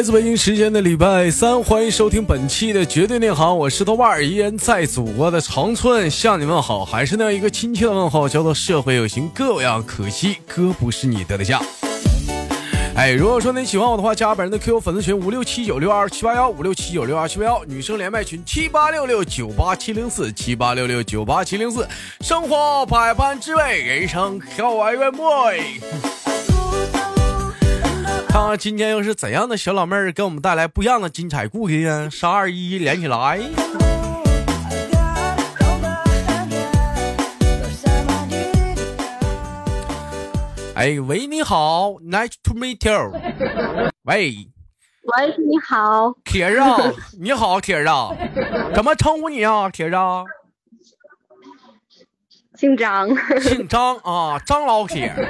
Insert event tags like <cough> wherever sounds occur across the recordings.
来自北京时间的礼拜三，欢迎收听本期的绝对内行，我是豆瓣儿，依然在祖国的长春向你们好，还是那样一个亲切的问候，叫做社会有型哥有样，可惜哥不是你的对象。哎，如果说你喜欢我的话，加本人的 QQ 粉丝群五六七九六二七八幺五六七九六二七八幺，女生连麦群七八六六九八七零四七八六六九八七零四，生活百般滋味，人生笑哀乐 boy。看看今天又是怎样的小老妹儿给我们带来不一样的精彩故事呢？三二一，连起来！哎，喂，你好，Nice to meet you。<laughs> 喂，<laughs> 喂，你好，铁子啊，你好，铁子啊，怎么称呼你啊，铁子啊？姓张，姓张啊，张老铁。<laughs>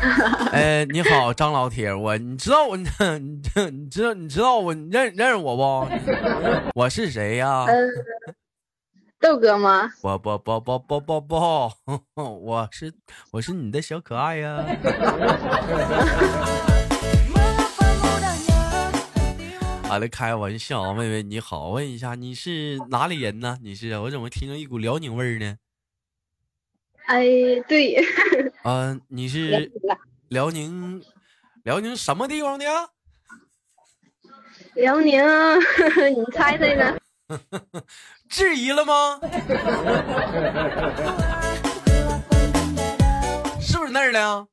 <laughs> 哎，你好，张老铁，我你知道我你 <laughs> 你知道你知道我认认识我不？<laughs> 我是谁呀？豆哥吗？不不不不不不不，我是我是你的小可爱呀。好了，开玩笑，妹妹你好，问一下你是哪里人呢？你是我怎么听着一股辽宁味儿呢？哎，对。嗯，你是辽宁辽宁什么地方的呀？辽宁，<laughs> 你猜猜呢？<laughs> 质疑了吗？<laughs> 是不是那儿的？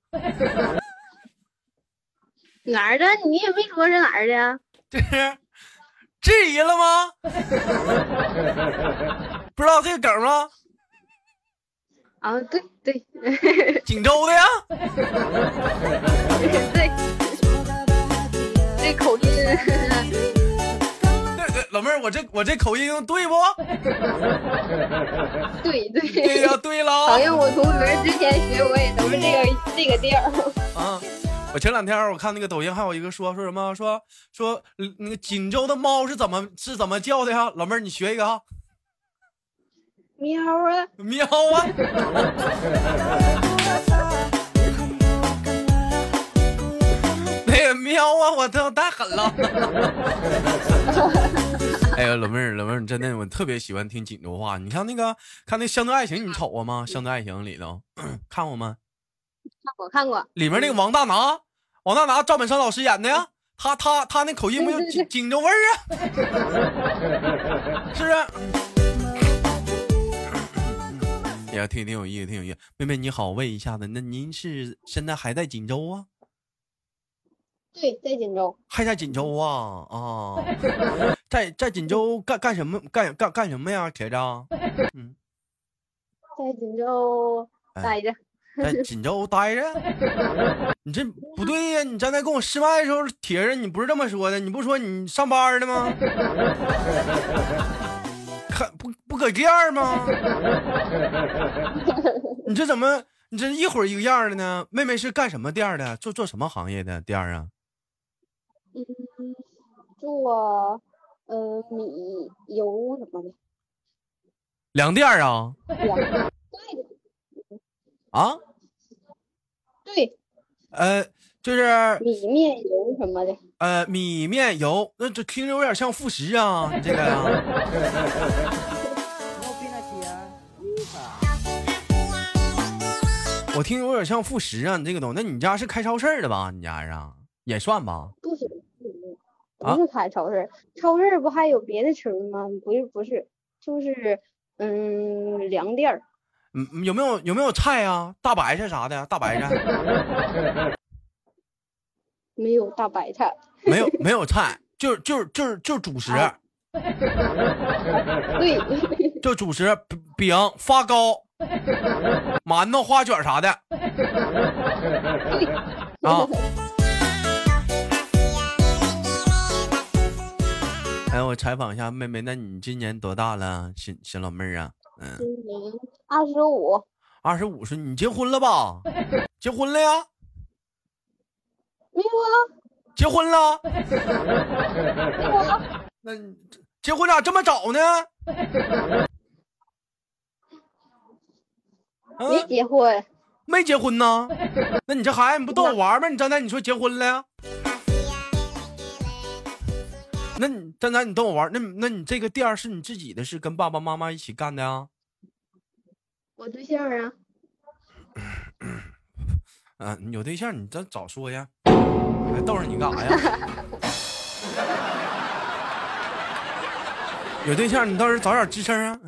哪儿的？你也没说是哪儿的。这是质疑了吗？不知道这个梗吗？啊，对对，锦州的呀。对，这口音。对对，老妹儿，我这我这口音对不？对对。对呀，对了。好像我同学之前学我也都是这个这个调啊。我前两天我看那个抖音，还有一个说说什么说说那个锦州的猫是怎么是怎么叫的呀？老妹儿，你学一个啊。喵啊，喵啊。<laughs> 那个喵啊，我操，太狠了。<laughs> 哎呀，老妹儿，老妹儿，你真的我特别喜欢听锦州话。你看那个看那《乡村爱情》，你瞅过吗？《乡村爱情》里头 <clears throat> 看过吗？看过看过，里面那个王大拿，王大拿赵本山老师演的呀，他他他那口音不就锦锦州味儿啊？<laughs> 是不是？也挺挺有意思，挺有意思。妹妹你好，问一下子，那您是现在还在锦州啊？对，在锦州。还在锦州啊？啊，在在锦州干干什么？干干干什么呀，铁子？嗯，在锦州待着。在锦州待着，你这不对呀！你刚才跟我试麦的时候，铁子，你不是这么说的，你不说你上班的吗？看不不搁店吗？你这怎么？你这一会儿一个样的呢？妹妹是干什么店的？做做什么行业的店啊？嗯，做呃米油什么的。粮店啊？啊？对，呃，就是米面油什么的。呃，米面油，那这听着有点像副食啊，你这个呀。我听有点像副食啊，你这个东西，那你家是开超市的吧？你家是也算吧？不是，不是开超市，超市不还有别的词吗？不是，不是，就是嗯，粮店儿。嗯，有没有有没有菜啊？大白菜啥的？大白菜？没有大白菜。没有没有菜，就就就就 <laughs> 主食。对。就主食饼、发糕、馒头、花卷啥的。<laughs> 啊。哎，我采访一下妹妹，那你今年多大了，新新老妹儿啊？嗯。今年二十五。二十五岁，你结婚了吧？<laughs> 结婚了呀？没有啊。结婚了？那你结婚咋这么早呢？<laughs> 没结婚。没结婚呢？那你这孩子你不逗我玩吗？你刚才你说结婚了呀？那你刚才，你逗我玩，那那你这个店是你自己的，是跟爸爸妈妈一起干的呀？我对象啊，嗯、<coughs> 你有对象，你这早说呀，还逗着你干啥呀？<laughs> 有对象，你倒是早点吱声啊。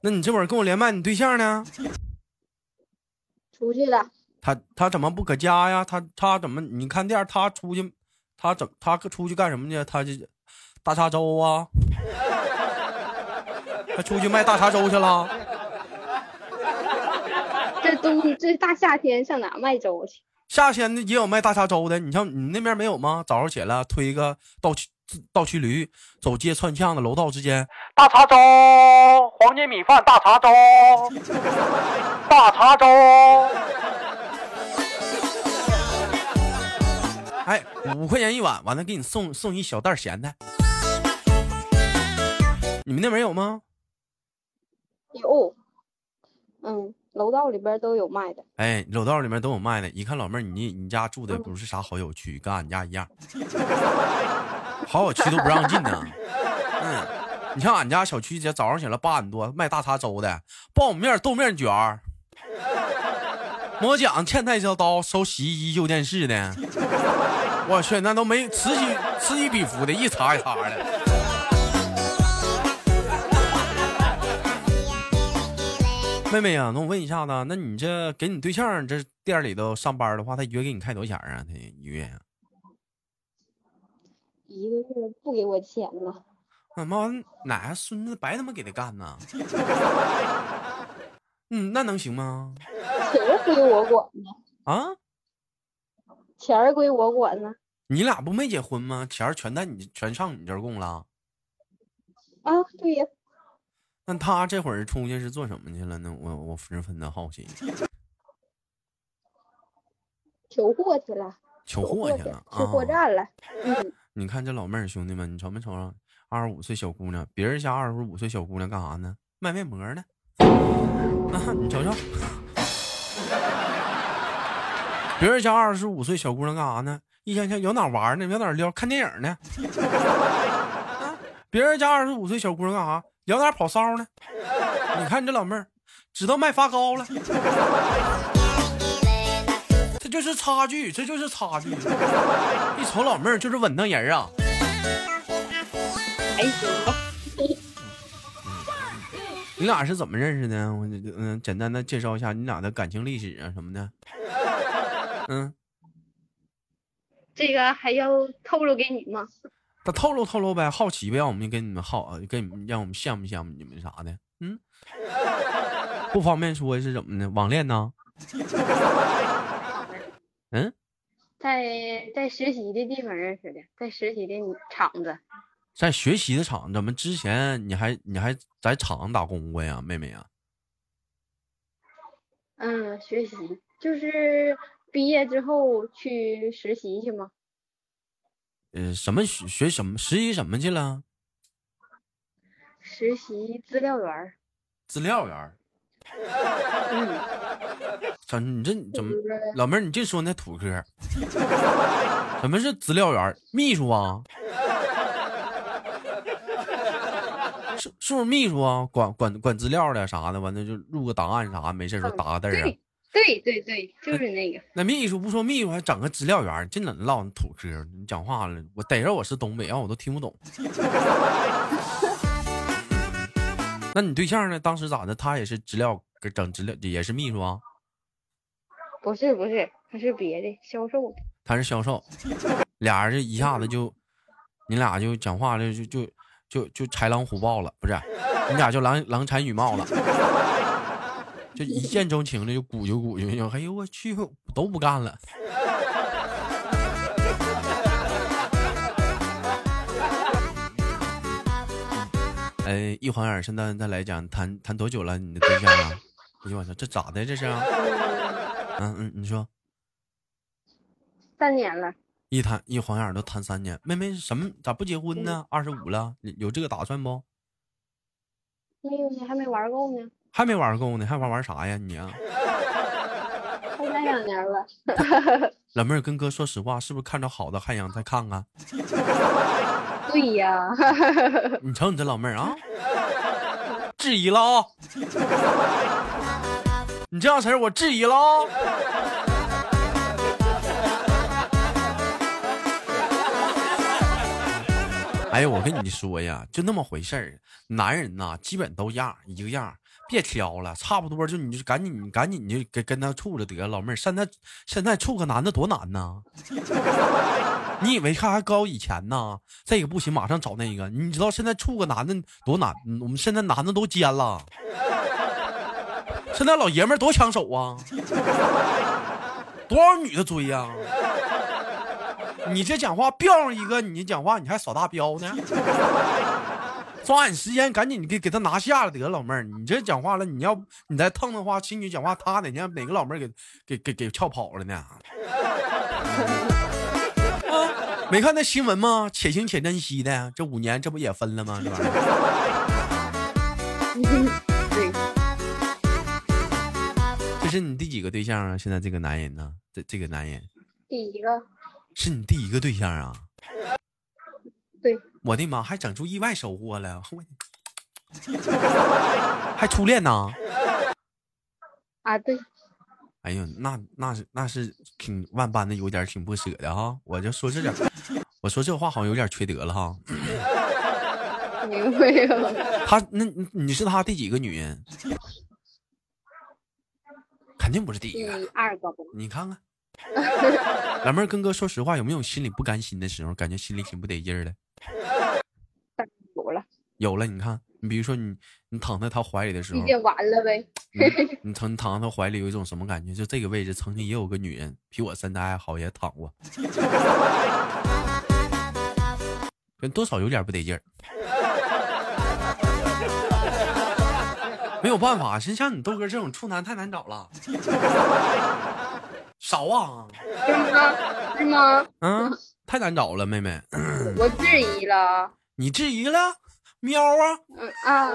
那你这会儿跟我连麦，你对象呢？出去了，他他怎么不搁家呀？他他怎么？你看店儿他出去，他怎他出去干什么去？他这大碴粥啊？他出去卖大碴粥去了？<laughs> 这冬这大夏天上哪卖粥去？夏天也有卖大碴粥的，你像你那边没有吗？早上起来推一个倒骑倒骑驴，走街串巷的楼道之间，大碴粥，黄金米饭，大碴粥，<laughs> 大碴粥。<laughs> 哎，五块钱一碗，完了给你送送一小袋咸菜。你们那边有吗？有，嗯，楼道里边都有卖的。哎，楼道里面都有卖的。一看老妹儿，你你家住的不是啥好小区，跟俺家一样，好小区都不让进呢。嗯，你像俺家小区，这早上起来八点多卖大碴粥的，苞米面、豆面卷儿，磨奖、欠菜小刀、收洗衣机、旧电视的。我去，那都没此起此起彼伏的，一茬一茬的。妹妹呀、那我问一下子，那你这给你对象这店里头上班的话，他一月给你开多少钱啊？他一月呀？一个月不给我钱呢，那妈哪个孙子白他妈给他干呢？<laughs> 嗯，那能行吗？钱归我管呢，啊，钱归我管呢。你俩不没结婚吗？钱全在你全上你这儿供了。啊，对呀，那他这会儿出去是做什么去了呢？我我十分的好奇。求货去了，求货去了去货啊！站了。嗯，你看这老妹儿兄弟们，你瞅没瞅着？二十五岁小姑娘，别人家二十五岁小姑娘干啥呢？卖面膜呢。啊，你瞅瞅，别人家二十五岁小姑娘干啥呢？一天天有哪玩呢？有哪撩？看电影呢？啊，别人家二十五岁小姑娘干啥？聊哪跑骚呢？你看你这老妹儿，知道卖发糕了。这就是差距，这就是差距。一瞅老妹儿就是稳当人啊。你俩是怎么认识的？我嗯，简单的介绍一下你俩的感情历史啊什么的。嗯，这个还要透露给你吗？他透露透露呗，好奇呗，让我们跟你们好，跟你们让我们羡慕羡慕你们啥的。嗯，<laughs> 不方便说是怎么的，网恋呢？嗯，在在实习的地方认识的，在实习的厂子。在学习的厂，怎么之前你还你还在厂打工过呀，妹妹呀？嗯，学习就是毕业之后去实习去吗？呃，什么学学什么实习什么去了？实习资料员儿。资料员儿。嗯，咋你这怎么老妹儿？你净说那土嗑？什么是资料员？秘书啊？是是不是秘书啊？管管管资料的啥的，完了就录个档案啥，没事时候打个字儿啊。对对对对，就是那个。那秘书不说秘书，还整个资料员儿，净整唠那土嗑。你讲话了，我逮着我是东北让，我都听不懂。<laughs> 那你对象呢？当时咋的？他也是资料给整资料，也是秘书啊？不是不是，他是别的销售的。他是销售，俩人就一下子就，你俩就讲话了，就就就就豺狼虎豹了，不是？你俩就郎郎才女貌了，就一见钟情的就鼓就鼓就，哎呦我去，都不干了。<laughs> 哎，一晃眼，现在再来讲，谈谈多久了？你的对象啊？哎呦我操，这咋的？这是、啊？嗯嗯，你说。三年了，一谈一晃眼都谈三年，妹妹什么咋不结婚呢？二十五了，有这个打算不？没有呢，还没玩够呢，还没玩够呢，还玩玩啥呀你啊？才来两年了。<laughs> 老妹儿跟哥说实话，是不是看着好的还想再看看？对呀，<laughs> 你瞅你这老妹儿啊，质疑了啊！你这样式儿我质疑了啊！哎呀，我跟你说呀，就那么回事儿。男人呐，基本都样一个样，别挑了，差不多就你就赶紧你赶紧就跟跟他处着得了。老妹儿，现在现在处个男的多难呐！<laughs> 你以为他还高以前呢？这个不行，马上找那个。你知道现在处个男的多难？我们现在男的都尖了，现在老爷们儿多抢手啊，多少女的追呀、你这讲话标上一个，你讲话你还耍大彪呢？抓紧时间，赶紧给给他拿下了得了，老妹儿，你这讲话了，你要你再蹭的话，亲女讲话，他哪天哪个老妹儿给给给给撬跑了呢？啊，没看那新闻吗？且行且珍惜的，这五年这不也分了吗？这玩意儿，对，这是你第几个对象啊？现在这个男人呢？这这个男人第一个，是你第一个对象啊？对，我的妈，还整出意外收获了，我 <laughs> 还初恋呢？啊对，哎呦，那那是那是挺万般的，有点挺不舍的哈。我就说这点，<laughs> 我说这话好像有点缺德了哈。明白了，他那你你是他第几个女人？肯定不是第一第个。二个吧，你看看，老妹儿跟哥说实话，有没有心里不甘心的时候？感觉心里挺不得劲儿的。有了，你看，你比如说你你躺在他怀里的时候毕，竟完了呗，<laughs> 你躺你躺在他怀里有一种什么感觉？就这个位置曾经也有个女人比我身材还好，也躺过，跟多少有点不得劲儿。没有办法，像像你豆哥这种处男太难找了，少啊，是吗？是吗？嗯，太难找了，妹妹，我质疑了，你质疑了？喵啊！嗯啊，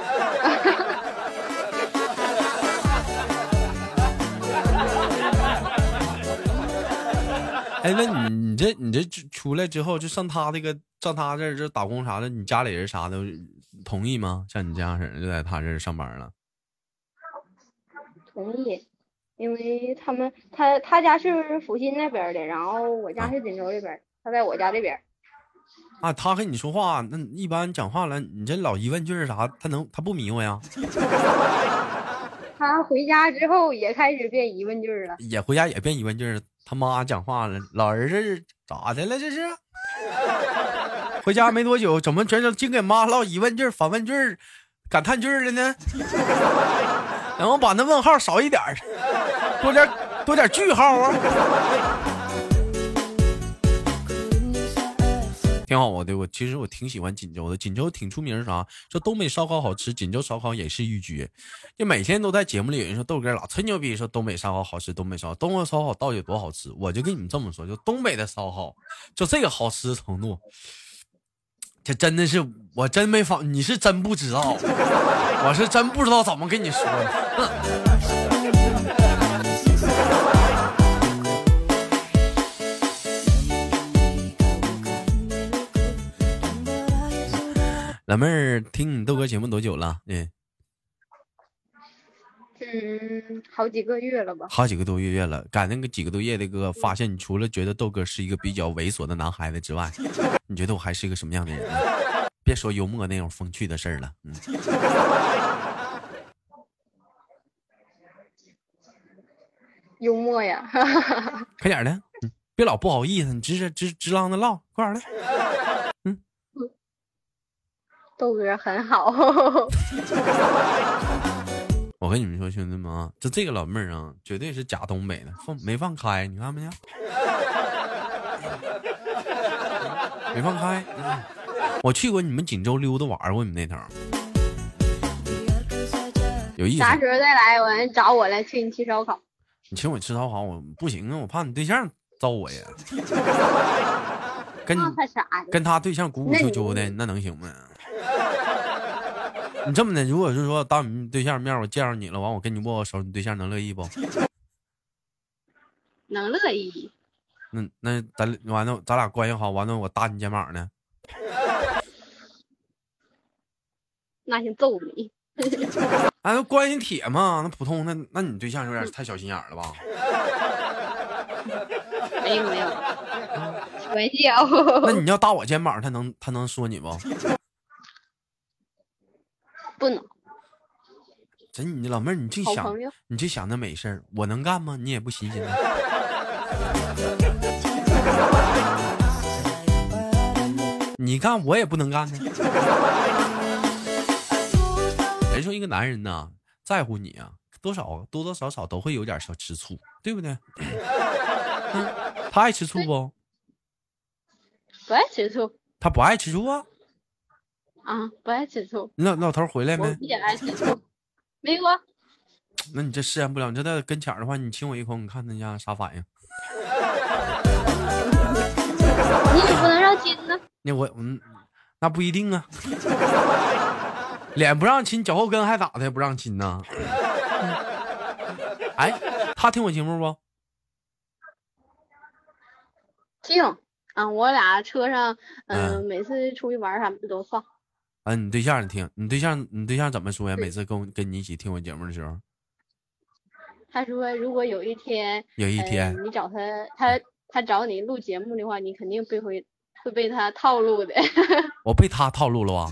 哎，那你你这你这出出来之后，就上他这个上他这儿这打工啥的，你家里人啥的同意吗？像你这样式儿就在他这儿上班了，同意。因为他们他他家是阜新那边儿的，然后我家是锦州这边儿，他在我家这边儿。啊，他跟你说话，那一般讲话了，你这老疑问句是啥，他能他不迷糊呀？<laughs> 他回家之后也开始变疑问句了。也回家也变疑问句儿，他妈讲话了，老儿子咋的了？这是？<laughs> 回家没多久，怎么全都净给妈唠疑问句、反问句、感叹句了呢？<laughs> 然后把那问号少一点儿，多点多点句号啊。挺好，我的我其实我挺喜欢锦州的，锦州挺出名啥？说东北烧烤好吃，锦州烧烤也是一绝。就每天都在节目里有人说豆哥老吹牛逼，说东北烧烤好吃，东北烧烤，东北烧烤到底多好吃？我就跟你们这么说，就东北的烧烤，就这个好吃程度，这真的是我真没法，你是真不知道，我是真不知道怎么跟你说老妹儿听你豆哥节目多久了？嗯，嗯，好几个月了吧？好几个多月了。赶那个几个多月的哥，发现你除了觉得豆哥是一个比较猥琐的男孩子之外，<laughs> 你觉得我还是一个什么样的人？别说幽默那种风趣的事儿了，嗯，<laughs> 幽默呀，<laughs> 快点儿的，嗯，别老不好意思，你直直直直啷的唠，快点儿的。豆哥很好。<laughs> 我跟你们说，兄弟们啊，就这个老妹儿啊，绝对是假东北的，放没放开，你看没有？没放开。嗯我去过你们锦州溜达玩过，你们那头有意思。啥时候再来？我找我来请你吃烧烤。你请我吃烧烤，我不行啊，我怕你对象揍我呀。<laughs> 跟？跟他对象鼓鼓秋秋的，那能行吗？你这么的，如果是说当你对象面我见着你了，完我跟你握握手，你对象能乐意不？能乐意。那那咱完了，咱俩关系好，完了我搭你肩膀呢。<laughs> 那先揍你。哎，<laughs> 那关系铁嘛，那普通，那那你对象有点太小心眼了吧？没 <laughs> 有没有，开玩笑。那你要搭我肩膀，他能他能说你不？不能。真你老妹儿，你净想你就想那美事儿，我能干吗？你也不寻思呢。<laughs> 你干我也不能干呢。人说一个男人呢，在乎你啊，多少多多少少都会有点小吃醋，对不对？<laughs> 嗯，他爱吃醋不？不爱吃醋。他不爱吃醋啊？啊，不爱吃醋。你老老头回来没？也爱吃醋。<laughs> 没有啊。那你这试验不了，你就在跟前的话，你亲我一口，你看他家啥反应？你也不能让亲呢。那我嗯，那不一定啊。<laughs> 脸不让亲，脚后跟还咋的？不让亲呢？<laughs> 哎，他听我节目不？听啊，我俩车上，嗯，每次出去玩啥的都放。啊，你对象你听？你对象，你对象怎么说呀？每次跟我跟你一起听我节目的时候，他说，如果有一天，有一天你找他，他他找你录节目的话，你肯定被会会被他套路的。<laughs> 我被他套路了啊！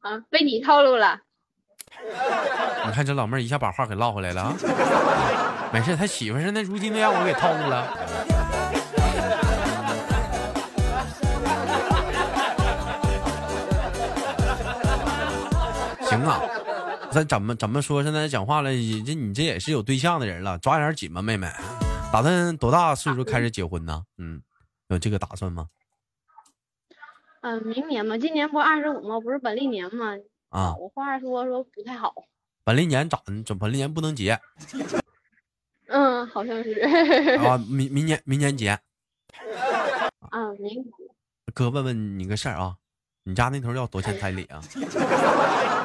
啊，被你套路了！你看这老妹儿一下把话给唠回来了啊！<laughs> 没事，他媳妇是那如今都让我给套路了。咱怎么怎么说？现在讲话了，这你这也是有对象的人了，抓点紧吧，妹妹。打算多大岁数开始结婚呢？嗯，有这个打算吗？嗯，明年嘛，今年不二十五吗？不是本历年吗？啊，我话说说不太好。本历年咋？怎本历年不能结？嗯，好像是。啊，<laughs> 明明年明年结。啊，明。哥问问你个事儿啊，你家那头要多少钱彩礼啊？<laughs>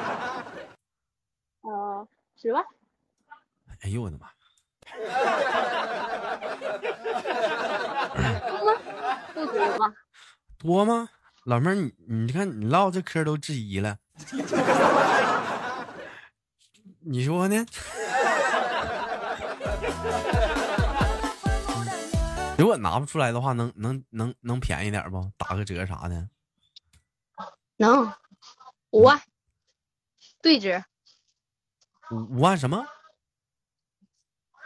呃，十万。哎呦我的妈！<laughs> 多吗？不多吗？多吗？老妹儿，你你看你唠这嗑都质疑了，<laughs> 你说呢？<laughs> 如果拿不出来的话，能能能能便宜点不？打个折啥的？能，五万对折。五五万什么？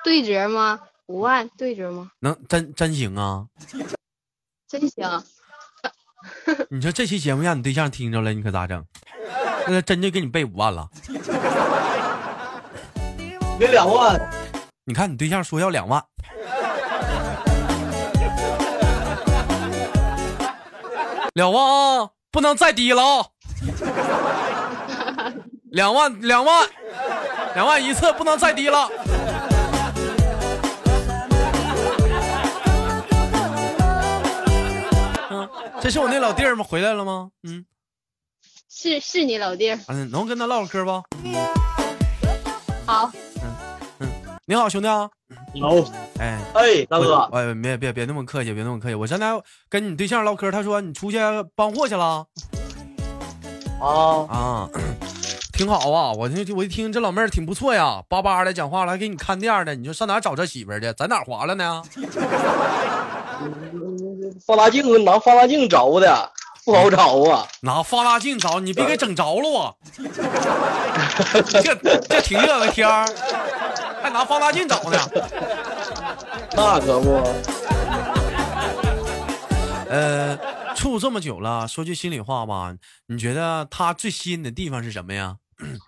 对折吗？五万对折吗？能真真行啊？<laughs> 真行。<laughs> 你说这期节目让你对象听着了，你可咋整？那真就给你备五万了，<laughs> 给两万。你看你对象说要两万，两万啊，不能再低了啊！两万，两万，两万一次，不能再低了。嗯这是我那老弟儿吗？回来了吗？嗯，是是你老弟儿。嗯，能跟他唠会嗑不？好。嗯嗯，你好，兄弟啊。有。哎哎，大哥。哎，别别别那么客气，别那么客气。我现在跟你对象唠嗑，他说你出去搬货去了。啊啊，挺好啊！我听我一听这老妹儿挺不错呀，巴巴的讲话了，还给你看店的。你说上哪找这媳妇儿去？在哪划了呢？<laughs> 放大镜拿放大镜找的不好找啊！<laughs> 拿放大镜找，你别给整着了我。这这挺热的天儿，还拿放大镜找呢？<laughs> 那可不。呃，处这么久了，说句心里话吧，你觉得他最吸引的地方是什么呀？<clears throat>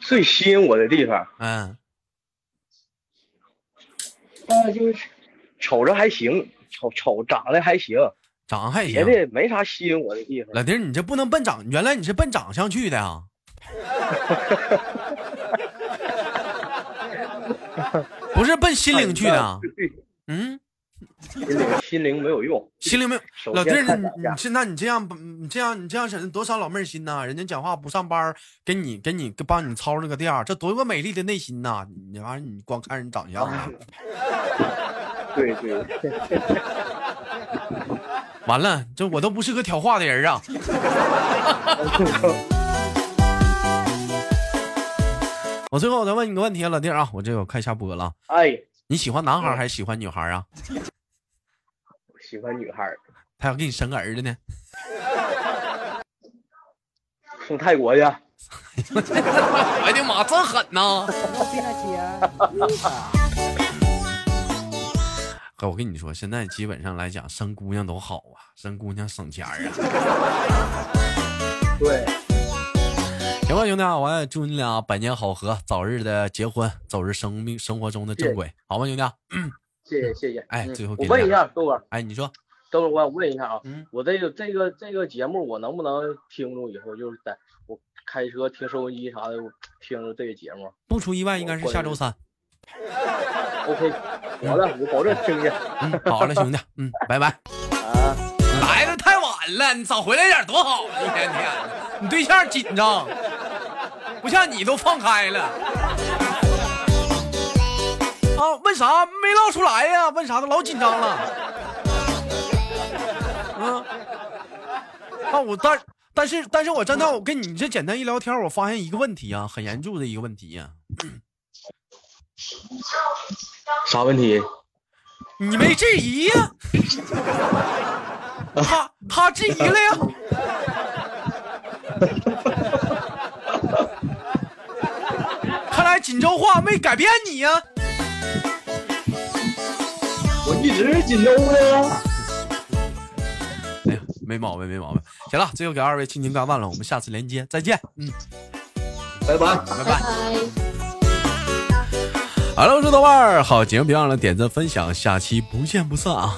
最吸引我的地方，嗯，呃，就是。瞅着还行，瞅瞅长得还行，长得还行，别的没啥吸引我的地方。老弟，你这不能奔长，原来你是奔长相去的啊？<laughs> 不是奔心灵去的？嗯，心灵心灵没有用，<laughs> 心灵没有老弟儿。你你现在你这样，你这样你这样省多少老妹儿心呐？人家讲话不上班儿，给你给你帮你操那个店儿，这多么美丽的内心呐！你玩意儿你光看人长相啊，<laughs> 对对，完了，这我都不是个挑话的人啊！<laughs> 我最后我再问你个问题啊，老弟儿啊，我这我快下播了，哎，你喜欢男孩儿还是喜欢女孩儿啊？我喜欢女孩儿，他要给你生个儿子呢？<laughs> 送泰国去。<laughs> 哎呀妈，这狠呐！<laughs> 哥，我跟你说，现在基本上来讲，生姑娘都好啊，生姑娘省钱儿啊。对，行吧，兄弟啊，我也祝你俩百年好合，早日的结婚，走入生命生活中的正轨，好吗，兄弟啊？谢谢谢谢。哎嗯最后我问一下豆哥，哎，你说，豆哥，我想问一下啊，嗯，我这个这个这个节目，我能不能听着以后就是在我开车听收音机啥的，我听着这个节目不出意外，应该是下周三。<laughs> OK，好的，我保证听见。嗯，好了，兄弟，嗯，拜拜。啊，来的太晚了，你早回来点多好啊！一天天的，你对象紧张，不像你都放开了。啊，问啥没唠出来呀？问啥都老紧张了。嗯，啊，我但但是但是我真的我跟你这简单一聊天，我发现一个问题啊，很严重的一个问题呀、啥问题？你没质疑呀、他他质疑了呀。看来锦州话没改变你呀、我一直是锦州的呀。哎呀，没毛病，没毛病。行了，最后给二位亲情干饭了，我们下次连接再见。嗯，拜拜。拜拜。拜。好了，我是豆瓣儿，好节目别忘了点赞分享，下期不见不散啊。